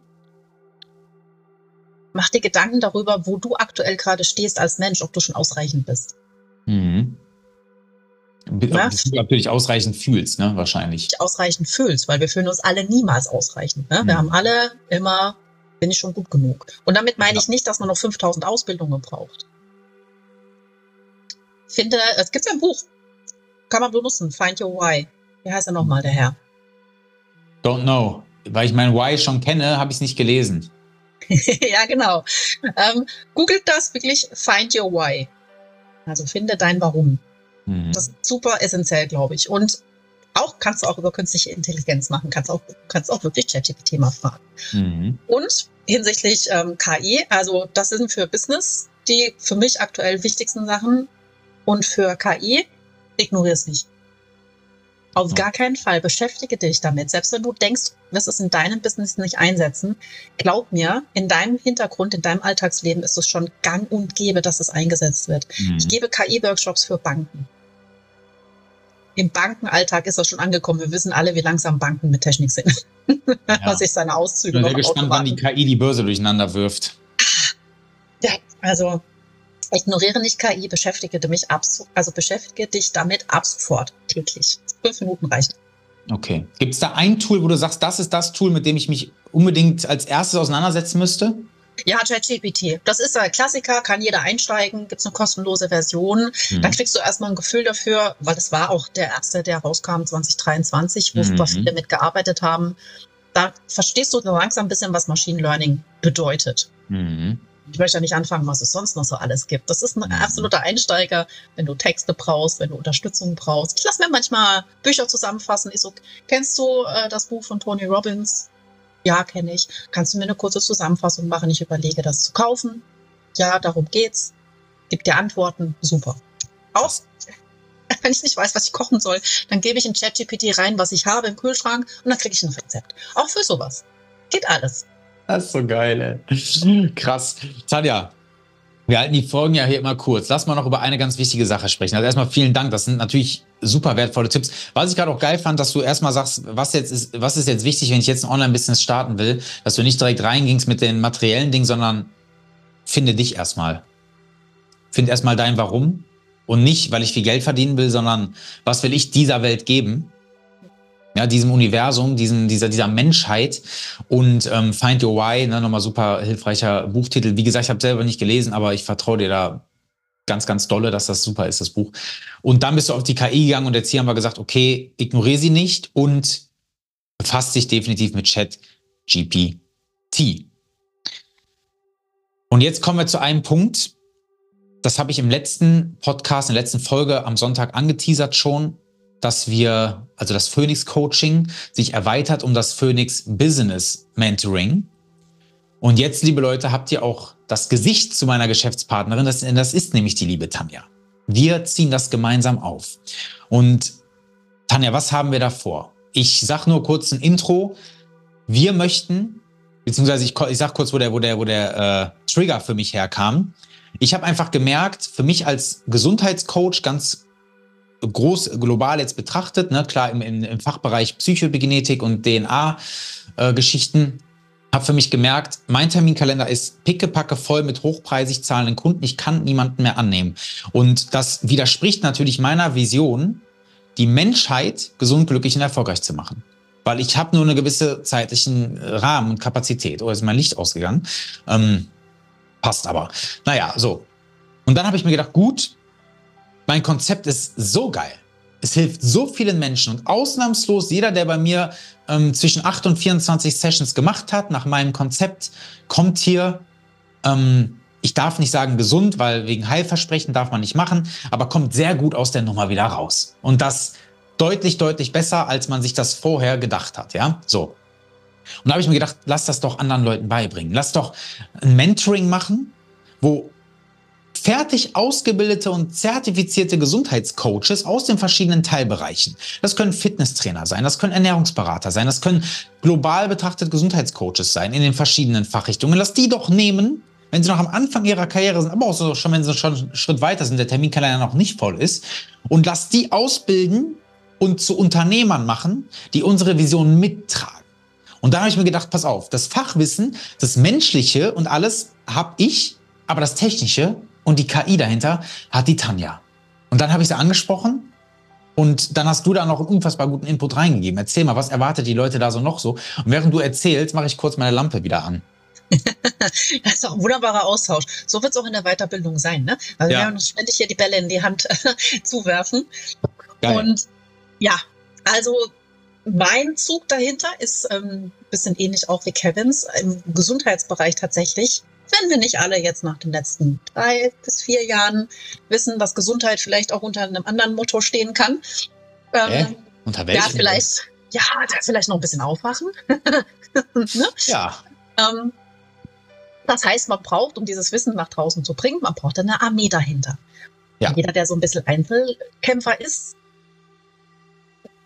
Mach dir Gedanken darüber, wo du aktuell gerade stehst als Mensch, ob du schon ausreichend bist. Mhm. Ja? Ob du dich ausreichend fühlst, ne? Wahrscheinlich. Ausreichend fühlst, weil wir fühlen uns alle niemals ausreichend. Ne? Mhm. Wir haben alle immer, bin ich schon gut genug. Und damit meine ja. ich nicht, dass man noch 5000 Ausbildungen braucht. Finde, es gibt ein Buch, kann man benutzen. Find your why. Wie heißt er nochmal, der Herr? Don't know. Weil ich mein Why schon kenne, habe ich es nicht gelesen. ja, genau. Ähm, googelt das wirklich Find your why. Also finde dein Warum. Mhm. Das ist super essentiell, glaube ich. Und auch kannst du auch über künstliche Intelligenz machen, kannst auch, kannst auch wirklich ChatGPT mal fragen. Mhm. Und hinsichtlich ähm, KI, also das sind für Business die für mich aktuell wichtigsten Sachen. Und für KI ignoriere es nicht. Auf gar keinen Fall. Beschäftige dich damit. Selbst wenn du denkst, wirst es in deinem Business nicht einsetzen, glaub mir, in deinem Hintergrund, in deinem Alltagsleben ist es schon gang und gäbe, dass es eingesetzt wird. Mhm. Ich gebe KI-Workshops für Banken. Im Bankenalltag ist das schon angekommen. Wir wissen alle, wie langsam Banken mit Technik sind. Ja. Was ich seine Auszüge. Ich bin sehr gespannt, wann die KI die Börse durcheinander wirft. Ja, also Ignoriere nicht KI, beschäftige dich ab, also beschäftige dich damit ab sofort täglich. Fünf Minuten reichen. Okay. Gibt es da ein Tool, wo du sagst, das ist das Tool, mit dem ich mich unbedingt als erstes auseinandersetzen müsste? Ja, ChatGPT. Das ist ein Klassiker, kann jeder einsteigen, gibt es eine kostenlose Version. Mhm. Dann kriegst du erstmal ein Gefühl dafür, weil das war auch der erste, der rauskam 2023, wo mhm. viele mitgearbeitet haben. Da verstehst du langsam ein bisschen, was Machine Learning bedeutet. Mhm. Ich möchte ja nicht anfangen, was es sonst noch so alles gibt. Das ist ein mhm. absoluter Einsteiger, wenn du Texte brauchst, wenn du Unterstützung brauchst. Ich lasse mir manchmal Bücher zusammenfassen. Ich so, kennst du äh, das Buch von Tony Robbins? Ja, kenne ich. Kannst du mir eine kurze Zusammenfassung machen? Ich überlege, das zu kaufen. Ja, darum geht's. Gib dir Antworten. Super. Auch wenn ich nicht weiß, was ich kochen soll, dann gebe ich in ChatGPT rein, was ich habe im Kühlschrank und dann kriege ich ein Rezept. Auch für sowas. Geht alles. Das ist so geil, ey. Krass. Tanja, wir halten die Folgen ja hier immer kurz. Lass mal noch über eine ganz wichtige Sache sprechen. Also erstmal vielen Dank. Das sind natürlich super wertvolle Tipps. Was ich gerade auch geil fand, dass du erstmal sagst, was jetzt ist, was ist jetzt wichtig, wenn ich jetzt ein Online-Business starten will, dass du nicht direkt reingingst mit den materiellen Dingen, sondern finde dich erstmal. Find erstmal dein Warum und nicht, weil ich viel Geld verdienen will, sondern was will ich dieser Welt geben? Ja, diesem Universum, diesem, dieser, dieser Menschheit und ähm, Find Your Why, ne, nochmal super hilfreicher Buchtitel. Wie gesagt, ich habe selber nicht gelesen, aber ich vertraue dir da ganz, ganz dolle, dass das super ist, das Buch. Und dann bist du auf die KI gegangen und jetzt hier haben wir gesagt, okay, ignoriere sie nicht und befasst sich definitiv mit Chat GPT. Und jetzt kommen wir zu einem Punkt, das habe ich im letzten Podcast, in der letzten Folge am Sonntag angeteasert schon dass wir, also das Phoenix Coaching sich erweitert um das Phoenix Business Mentoring. Und jetzt, liebe Leute, habt ihr auch das Gesicht zu meiner Geschäftspartnerin. Das, das ist nämlich die liebe Tanja. Wir ziehen das gemeinsam auf. Und Tanja, was haben wir da vor? Ich sag nur kurz ein Intro. Wir möchten, beziehungsweise ich, ich sag kurz, wo der, wo der, wo der äh, Trigger für mich herkam. Ich habe einfach gemerkt, für mich als Gesundheitscoach ganz groß global jetzt betrachtet, ne, klar im, im, Fachbereich Psychogenetik und DNA-Geschichten, äh, habe für mich gemerkt, mein Terminkalender ist pickepacke voll mit hochpreisig zahlenden Kunden. Ich kann niemanden mehr annehmen. Und das widerspricht natürlich meiner Vision, die Menschheit gesund, glücklich und erfolgreich zu machen. Weil ich habe nur eine gewisse zeitlichen Rahmen und Kapazität. Oder oh, ist mein Licht ausgegangen? Ähm, passt aber. Naja, so. Und dann habe ich mir gedacht, gut, mein Konzept ist so geil. Es hilft so vielen Menschen und ausnahmslos jeder, der bei mir ähm, zwischen 8 und 24 Sessions gemacht hat, nach meinem Konzept, kommt hier, ähm, ich darf nicht sagen gesund, weil wegen Heilversprechen darf man nicht machen, aber kommt sehr gut aus der Nummer wieder raus. Und das deutlich, deutlich besser, als man sich das vorher gedacht hat, ja? So. Und da habe ich mir gedacht, lass das doch anderen Leuten beibringen. Lass doch ein Mentoring machen, wo fertig ausgebildete und zertifizierte Gesundheitscoaches aus den verschiedenen Teilbereichen. Das können Fitnesstrainer sein, das können Ernährungsberater sein, das können global betrachtet Gesundheitscoaches sein in den verschiedenen Fachrichtungen. Lass die doch nehmen, wenn sie noch am Anfang ihrer Karriere sind, aber auch so schon, wenn sie schon einen Schritt weiter sind, der Terminkalender noch nicht voll ist, und lass die ausbilden und zu Unternehmern machen, die unsere Vision mittragen. Und da habe ich mir gedacht, pass auf, das Fachwissen, das Menschliche und alles habe ich, aber das Technische und die KI dahinter hat die Tanja. Und dann habe ich sie angesprochen und dann hast du da noch einen unfassbar guten Input reingegeben. Erzähl mal, was erwartet die Leute da so noch so? Und während du erzählst, mache ich kurz meine Lampe wieder an. das ist doch ein wunderbarer Austausch. So wird es auch in der Weiterbildung sein. Ne? Also ja. wir werden uns ständig hier die Bälle in die Hand zuwerfen. Geil. Und ja, also mein Zug dahinter ist ein ähm, bisschen ähnlich auch wie Kevins im Gesundheitsbereich tatsächlich wenn wir nicht alle jetzt nach den letzten drei bis vier Jahren wissen, dass Gesundheit vielleicht auch unter einem anderen Motto stehen kann. Ähm, äh? Unter welchem? Ja, vielleicht, ja, vielleicht noch ein bisschen aufwachen. ne? Ja. Ähm, das heißt, man braucht, um dieses Wissen nach draußen zu bringen, man braucht eine Armee dahinter. Ja. Jeder, der so ein bisschen Einzelkämpfer ist,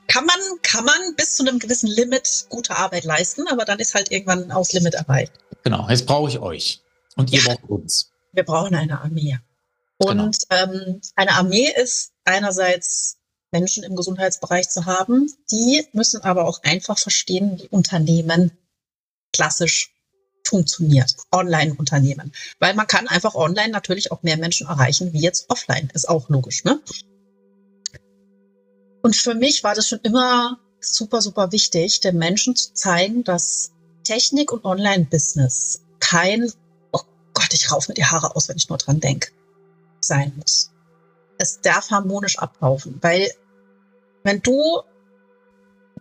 kann man, kann man bis zu einem gewissen Limit gute Arbeit leisten, aber dann ist halt irgendwann aus Limit erreicht. Genau, jetzt brauche ich euch. Und ihr ja, braucht uns. Wir brauchen eine Armee. Und genau. ähm, eine Armee ist einerseits Menschen im Gesundheitsbereich zu haben, die müssen aber auch einfach verstehen, wie Unternehmen klassisch funktioniert, Online-Unternehmen. Weil man kann einfach online natürlich auch mehr Menschen erreichen, wie jetzt offline. Ist auch logisch, ne? Und für mich war das schon immer super, super wichtig, den Menschen zu zeigen, dass Technik und Online-Business kein Gott, ich rauf mir die Haare aus, wenn ich nur dran denke, sein muss. Es darf harmonisch ablaufen, weil wenn du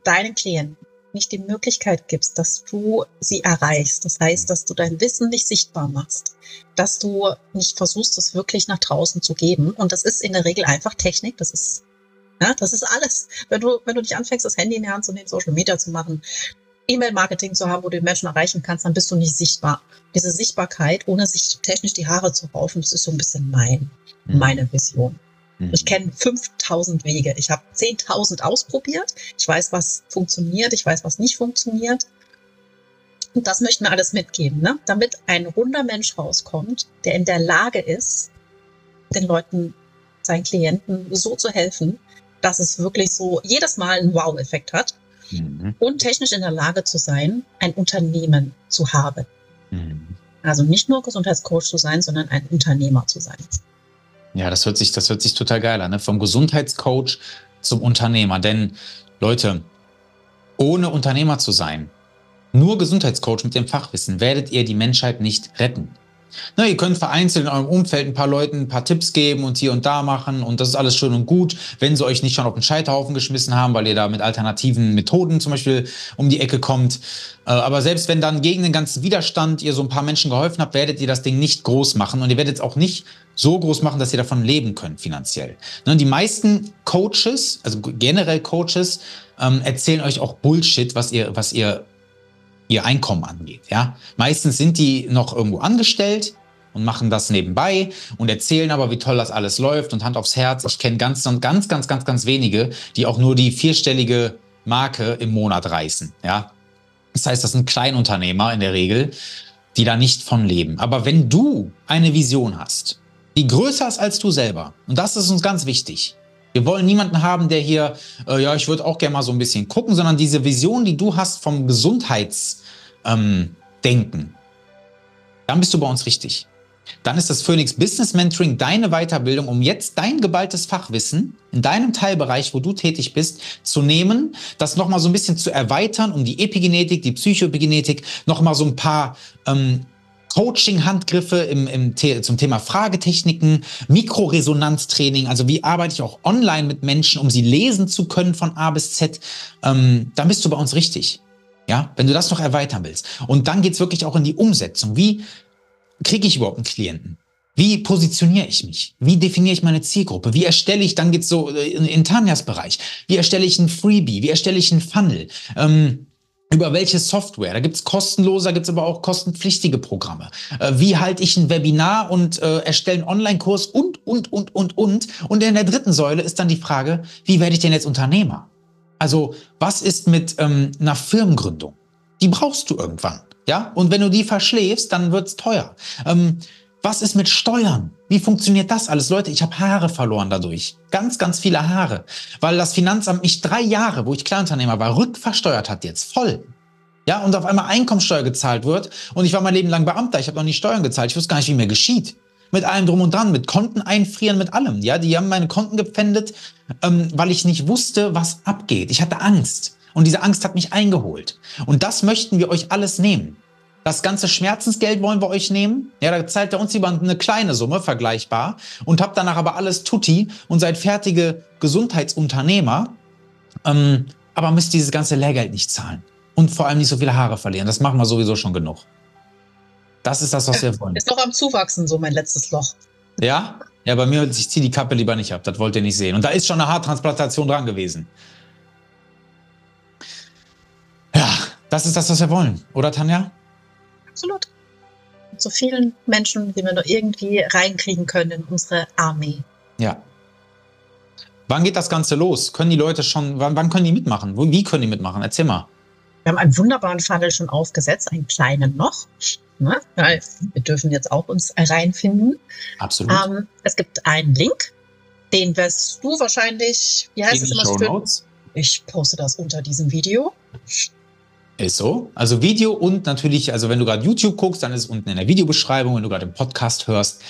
deinen Klienten nicht die Möglichkeit gibst, dass du sie erreichst, das heißt, dass du dein Wissen nicht sichtbar machst, dass du nicht versuchst, es wirklich nach draußen zu geben. Und das ist in der Regel einfach Technik, das ist, ja, das ist alles. Wenn du, wenn du dich anfängst, das Handy in die Hand zu nehmen, Social Media zu machen, E-Mail-Marketing zu haben, wo du den Menschen erreichen kannst, dann bist du nicht sichtbar. Diese Sichtbarkeit, ohne sich technisch die Haare zu raufen, das ist so ein bisschen mein, mhm. meine Vision. Mhm. Ich kenne 5000 Wege. Ich habe 10.000 ausprobiert. Ich weiß, was funktioniert. Ich weiß, was nicht funktioniert. Und das möchten wir alles mitgeben, ne? damit ein runder Mensch rauskommt, der in der Lage ist, den Leuten, seinen Klienten so zu helfen, dass es wirklich so jedes Mal einen Wow-Effekt hat mhm. und technisch in der Lage zu sein, ein Unternehmen zu haben. Mhm. Also nicht nur Gesundheitscoach zu sein, sondern ein Unternehmer zu sein. Ja, das hört sich, das hört sich total geil an. Ne? Vom Gesundheitscoach zum Unternehmer. Denn Leute, ohne Unternehmer zu sein, nur Gesundheitscoach mit dem Fachwissen, werdet ihr die Menschheit nicht retten. Na, ihr könnt vereinzelt in eurem Umfeld ein paar Leuten ein paar Tipps geben und hier und da machen und das ist alles schön und gut, wenn sie euch nicht schon auf den Scheiterhaufen geschmissen haben, weil ihr da mit alternativen Methoden zum Beispiel um die Ecke kommt. Äh, aber selbst wenn dann gegen den ganzen Widerstand ihr so ein paar Menschen geholfen habt, werdet ihr das Ding nicht groß machen und ihr werdet es auch nicht so groß machen, dass ihr davon leben könnt finanziell. Ne, die meisten Coaches, also generell Coaches, ähm, erzählen euch auch Bullshit, was ihr, was ihr ihr Einkommen angeht. Ja, meistens sind die noch irgendwo angestellt und machen das nebenbei und erzählen aber, wie toll das alles läuft und Hand aufs Herz. Ich kenne ganz, ganz, ganz, ganz, ganz wenige, die auch nur die vierstellige Marke im Monat reißen. Ja, das heißt, das sind Kleinunternehmer in der Regel, die da nicht von leben. Aber wenn du eine Vision hast, die größer ist als du selber, und das ist uns ganz wichtig, wir wollen niemanden haben, der hier, äh, ja, ich würde auch gerne mal so ein bisschen gucken, sondern diese Vision, die du hast vom Gesundheitsdenken, ähm, dann bist du bei uns richtig. Dann ist das Phoenix Business Mentoring deine Weiterbildung, um jetzt dein geballtes Fachwissen in deinem Teilbereich, wo du tätig bist, zu nehmen, das nochmal so ein bisschen zu erweitern, um die Epigenetik, die Psychoepigenetik, nochmal so ein paar ähm, Coaching-Handgriffe im, im zum Thema Fragetechniken, Mikroresonanztraining, also wie arbeite ich auch online mit Menschen, um sie lesen zu können von A bis Z, ähm, dann bist du bei uns richtig. Ja, wenn du das noch erweitern willst. Und dann geht's wirklich auch in die Umsetzung. Wie kriege ich überhaupt einen Klienten? Wie positioniere ich mich? Wie definiere ich meine Zielgruppe? Wie erstelle ich, dann geht's so äh, in, in Tanjas Bereich, wie erstelle ich ein Freebie? Wie erstelle ich einen Funnel? Ähm, über welche Software. Da gibt's kostenlose, da gibt's aber auch kostenpflichtige Programme. Äh, wie halte ich ein Webinar und äh, erstelle einen Online-Kurs und, und, und, und, und. Und in der dritten Säule ist dann die Frage, wie werde ich denn jetzt Unternehmer? Also was ist mit ähm, einer Firmengründung? Die brauchst du irgendwann. Ja, und wenn du die verschläfst, dann wird's teuer. Ähm, was ist mit Steuern? Wie funktioniert das alles? Leute, ich habe Haare verloren dadurch. Ganz, ganz viele Haare. Weil das Finanzamt mich drei Jahre, wo ich Kleinunternehmer war, rückversteuert hat jetzt. Voll. Ja, und auf einmal Einkommensteuer gezahlt wird. Und ich war mein Leben lang Beamter. Ich habe noch nie Steuern gezahlt. Ich wusste gar nicht, wie mir geschieht. Mit allem drum und dran, mit Konten einfrieren, mit allem. Ja, die haben meine Konten gepfändet, ähm, weil ich nicht wusste, was abgeht. Ich hatte Angst. Und diese Angst hat mich eingeholt. Und das möchten wir euch alles nehmen. Das ganze Schmerzensgeld wollen wir euch nehmen. Ja, da zahlt er uns lieber eine kleine Summe, vergleichbar. Und habt danach aber alles tutti und seid fertige Gesundheitsunternehmer. Ähm, aber müsst dieses ganze Lehrgeld nicht zahlen. Und vor allem nicht so viele Haare verlieren. Das machen wir sowieso schon genug. Das ist das, was wir wollen. Ist doch am Zuwachsen, so mein letztes Loch. Ja? Ja, bei mir, ich ziehe die Kappe lieber nicht ab. Das wollt ihr nicht sehen. Und da ist schon eine Haartransplantation dran gewesen. Ja, das ist das, was wir wollen. Oder, Tanja? Absolut. so vielen Menschen, die wir nur irgendwie reinkriegen können in unsere Armee. Ja. Wann geht das Ganze los? Können die Leute schon, wann, wann können die mitmachen? Wie können die mitmachen? Erzähl mal. Wir haben einen wunderbaren Funnel schon aufgesetzt, einen kleinen noch. Ne? Wir dürfen jetzt auch uns reinfinden. Absolut. Ähm, es gibt einen Link, den wirst du wahrscheinlich, wie heißt es immer? Ich poste das unter diesem Video. Ist so. Also Video und natürlich, also wenn du gerade YouTube guckst, dann ist es unten in der Videobeschreibung. Wenn du gerade den Podcast hörst,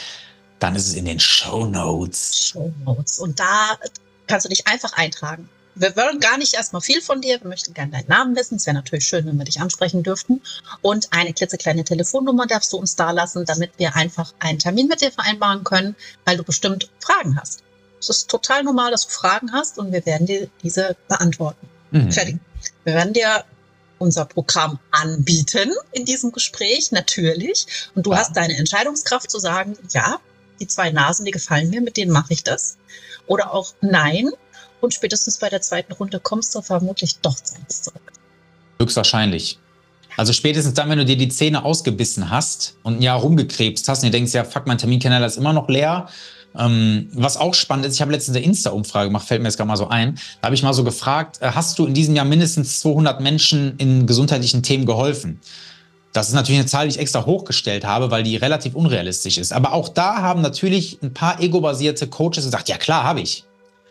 dann ist es in den Show Notes. Show Notes. Und da kannst du dich einfach eintragen. Wir wollen gar nicht erstmal viel von dir. Wir möchten gerne deinen Namen wissen. Es wäre natürlich schön, wenn wir dich ansprechen dürften. Und eine klitzekleine Telefonnummer darfst du uns da lassen, damit wir einfach einen Termin mit dir vereinbaren können, weil du bestimmt Fragen hast. Es ist total normal, dass du Fragen hast und wir werden dir diese beantworten. Mhm. Fertig. Wir werden dir unser Programm anbieten in diesem Gespräch, natürlich. Und du ja. hast deine Entscheidungskraft zu sagen, ja, die zwei Nasen, die gefallen mir, mit denen mache ich das. Oder auch nein. Und spätestens bei der zweiten Runde kommst du vermutlich doch zu uns zurück. Höchstwahrscheinlich. Also spätestens dann, wenn du dir die Zähne ausgebissen hast und ein Jahr rumgekrebst hast und dir denkst, ja, fuck, mein Terminkalender ist immer noch leer. Ähm, was auch spannend ist, ich habe letztens eine Insta-Umfrage gemacht, fällt mir jetzt gerade mal so ein. Da habe ich mal so gefragt, äh, hast du in diesem Jahr mindestens 200 Menschen in gesundheitlichen Themen geholfen? Das ist natürlich eine Zahl, die ich extra hochgestellt habe, weil die relativ unrealistisch ist. Aber auch da haben natürlich ein paar ego-basierte Coaches gesagt, ja klar, habe ich.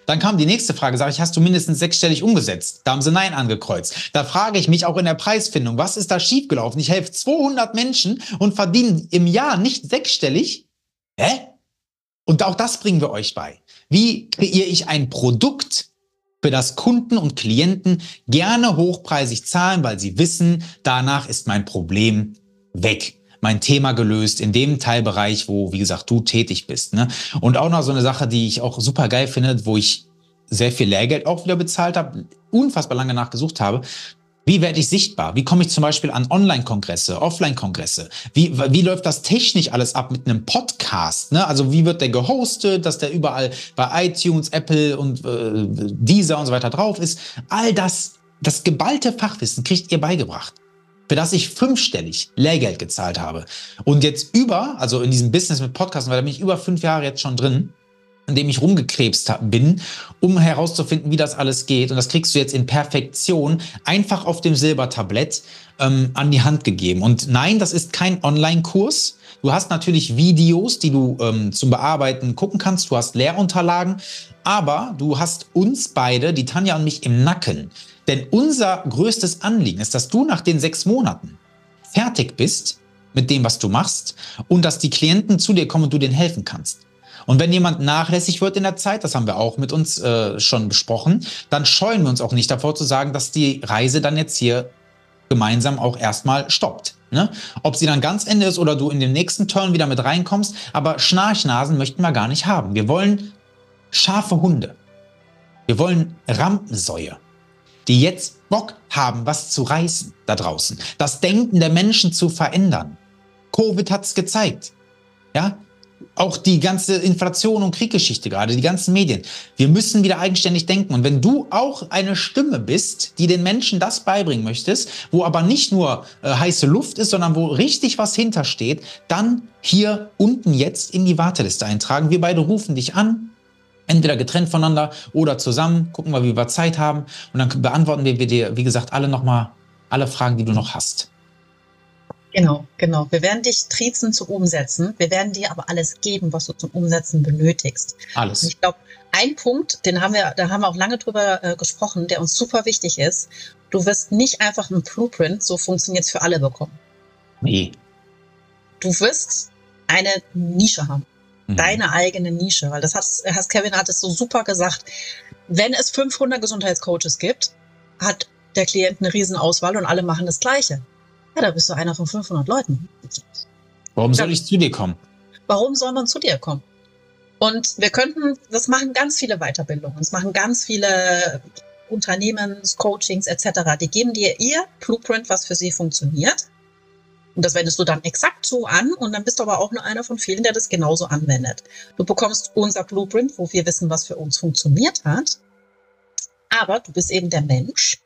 Dann kam die nächste Frage, sage ich, hast du mindestens sechsstellig umgesetzt? Da haben sie Nein angekreuzt. Da frage ich mich auch in der Preisfindung, was ist da schiefgelaufen? Ich helfe 200 Menschen und verdiene im Jahr nicht sechsstellig. Hä? Und auch das bringen wir euch bei. Wie kreiere ich ein Produkt, für das Kunden und Klienten gerne hochpreisig zahlen, weil sie wissen, danach ist mein Problem weg mein Thema gelöst in dem Teilbereich, wo, wie gesagt, du tätig bist. Ne? Und auch noch so eine Sache, die ich auch super geil finde, wo ich sehr viel Lehrgeld auch wieder bezahlt habe, unfassbar lange nachgesucht habe. Wie werde ich sichtbar? Wie komme ich zum Beispiel an Online-Kongresse, Offline-Kongresse? Wie, wie läuft das technisch alles ab mit einem Podcast? Ne? Also wie wird der gehostet, dass der überall bei iTunes, Apple und äh, Deezer und so weiter drauf ist? All das, das geballte Fachwissen kriegt ihr beigebracht für das ich fünfstellig Lehrgeld gezahlt habe. Und jetzt über, also in diesem Business mit Podcasten, weil da bin ich über fünf Jahre jetzt schon drin, in dem ich rumgekrebst bin, um herauszufinden, wie das alles geht. Und das kriegst du jetzt in Perfektion einfach auf dem Silbertablett ähm, an die Hand gegeben. Und nein, das ist kein Online-Kurs. Du hast natürlich Videos, die du ähm, zum Bearbeiten gucken kannst. Du hast Lehrunterlagen. Aber du hast uns beide, die Tanja und mich, im Nacken. Denn unser größtes Anliegen ist, dass du nach den sechs Monaten fertig bist mit dem, was du machst und dass die Klienten zu dir kommen und du denen helfen kannst. Und wenn jemand nachlässig wird in der Zeit, das haben wir auch mit uns äh, schon besprochen, dann scheuen wir uns auch nicht davor zu sagen, dass die Reise dann jetzt hier gemeinsam auch erstmal stoppt. Ne? Ob sie dann ganz Ende ist oder du in den nächsten Turn wieder mit reinkommst, aber Schnarchnasen möchten wir gar nicht haben. Wir wollen scharfe Hunde. Wir wollen Rampensäue die jetzt Bock haben, was zu reißen da draußen, das Denken der Menschen zu verändern. Covid hat es gezeigt. Ja, auch die ganze Inflation und Krieggeschichte gerade, die ganzen Medien. Wir müssen wieder eigenständig denken. Und wenn du auch eine Stimme bist, die den Menschen das beibringen möchtest, wo aber nicht nur äh, heiße Luft ist, sondern wo richtig was hintersteht, dann hier unten jetzt in die Warteliste eintragen. Wir beide rufen dich an entweder getrennt voneinander oder zusammen, gucken wir, wie wir Zeit haben und dann beantworten wir dir, wie gesagt, alle nochmal, alle Fragen, die du noch hast. Genau, genau. Wir werden dich triezen zum Umsetzen. Wir werden dir aber alles geben, was du zum Umsetzen benötigst. Alles. Und ich glaube, ein Punkt, den haben wir, da haben wir auch lange drüber äh, gesprochen, der uns super wichtig ist. Du wirst nicht einfach einen Blueprint, so funktioniert es für alle bekommen. Nee. Du wirst eine Nische haben. Mhm. deine eigene Nische, weil das hat, hast Kevin hat es so super gesagt. Wenn es 500 Gesundheitscoaches gibt, hat der Klient eine Riesenauswahl und alle machen das Gleiche. Ja, da bist du einer von 500 Leuten. Warum soll ich zu dir kommen? Warum soll man zu dir kommen? Und wir könnten, das machen ganz viele Weiterbildungen, das machen ganz viele Unternehmenscoachings etc. Die geben dir ihr Blueprint, was für sie funktioniert. Und das wendest du dann exakt so an und dann bist du aber auch nur einer von vielen, der das genauso anwendet. Du bekommst unser Blueprint, wo wir wissen, was für uns funktioniert hat. Aber du bist eben der Mensch,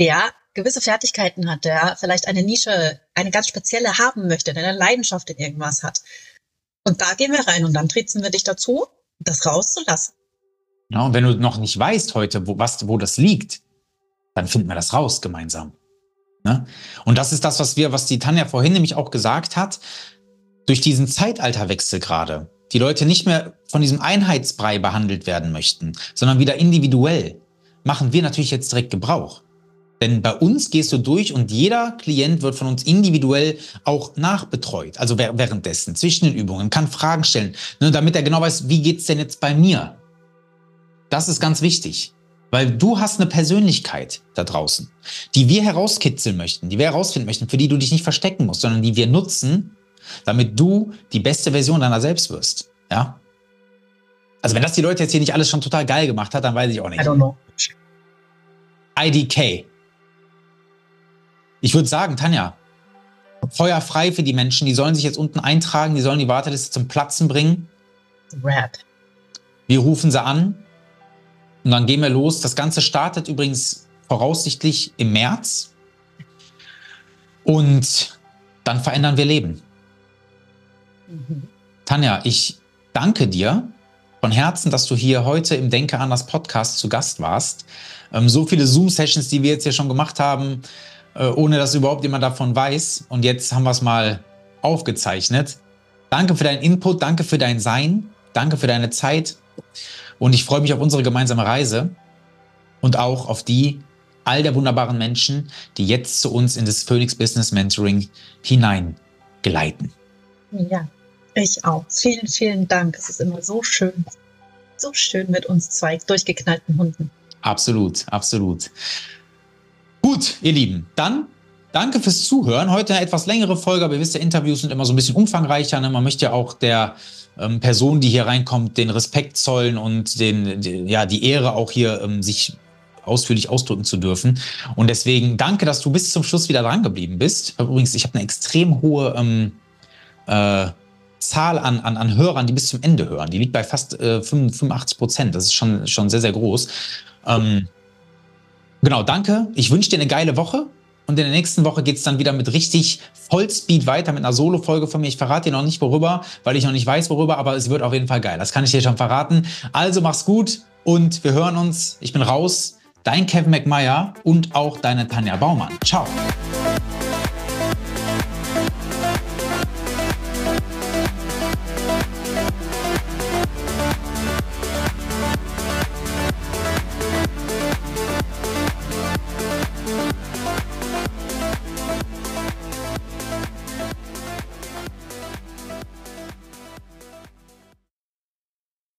der gewisse Fertigkeiten hat, der vielleicht eine Nische, eine ganz spezielle haben möchte, der eine Leidenschaft in irgendwas hat. Und da gehen wir rein und dann tritzen wir dich dazu, das rauszulassen. Ja, und wenn du noch nicht weißt heute, wo, was, wo das liegt, dann finden wir das raus gemeinsam. Ne? Und das ist das, was wir, was die Tanja vorhin nämlich auch gesagt hat, durch diesen Zeitalterwechsel gerade, die Leute nicht mehr von diesem Einheitsbrei behandelt werden möchten, sondern wieder individuell, machen wir natürlich jetzt direkt Gebrauch. Denn bei uns gehst du durch und jeder Klient wird von uns individuell auch nachbetreut. Also währenddessen, zwischen den Übungen, kann Fragen stellen, ne, damit er genau weiß, wie geht's denn jetzt bei mir? Das ist ganz wichtig. Weil du hast eine Persönlichkeit da draußen, die wir herauskitzeln möchten, die wir herausfinden möchten, für die du dich nicht verstecken musst, sondern die wir nutzen, damit du die beste Version deiner selbst wirst. Ja? Also wenn das die Leute jetzt hier nicht alles schon total geil gemacht hat, dann weiß ich auch nicht. I don't know. IDK. Ich würde sagen, Tanja, Feuer frei für die Menschen. Die sollen sich jetzt unten eintragen, die sollen die Warteliste zum Platzen bringen. Rap. Wir rufen sie an und dann gehen wir los. Das Ganze startet übrigens voraussichtlich im März. Und dann verändern wir Leben. Mhm. Tanja, ich danke dir von Herzen, dass du hier heute im Denke anders Podcast zu Gast warst. Ähm, so viele Zoom-Sessions, die wir jetzt hier schon gemacht haben, ohne dass überhaupt jemand davon weiß. Und jetzt haben wir es mal aufgezeichnet. Danke für deinen Input, danke für dein Sein, danke für deine Zeit. Und ich freue mich auf unsere gemeinsame Reise und auch auf die all der wunderbaren Menschen, die jetzt zu uns in das Phoenix Business Mentoring hineingeleiten. Ja, ich auch. Vielen, vielen Dank. Es ist immer so schön, so schön mit uns zwei durchgeknallten Hunden. Absolut, absolut. Gut, ihr Lieben, dann danke fürs Zuhören. Heute eine etwas längere Folge, aber ihr wisst ja, Interviews sind immer so ein bisschen umfangreicher. Ne? Man möchte ja auch der ähm, Person, die hier reinkommt, den Respekt zollen und den, die, ja, die Ehre auch hier ähm, sich ausführlich ausdrücken zu dürfen. Und deswegen danke, dass du bis zum Schluss wieder dran geblieben bist. Übrigens, ich habe eine extrem hohe ähm, äh, Zahl an, an, an Hörern, die bis zum Ende hören. Die liegt bei fast äh, 85 Prozent. Das ist schon, schon sehr, sehr groß. Ähm, Genau, danke. Ich wünsche dir eine geile Woche. Und in der nächsten Woche geht es dann wieder mit richtig Vollspeed weiter mit einer Solo-Folge von mir. Ich verrate dir noch nicht worüber, weil ich noch nicht weiß worüber, aber es wird auf jeden Fall geil. Das kann ich dir schon verraten. Also mach's gut und wir hören uns. Ich bin raus. Dein Kevin McMeyer und auch deine Tanja Baumann. Ciao.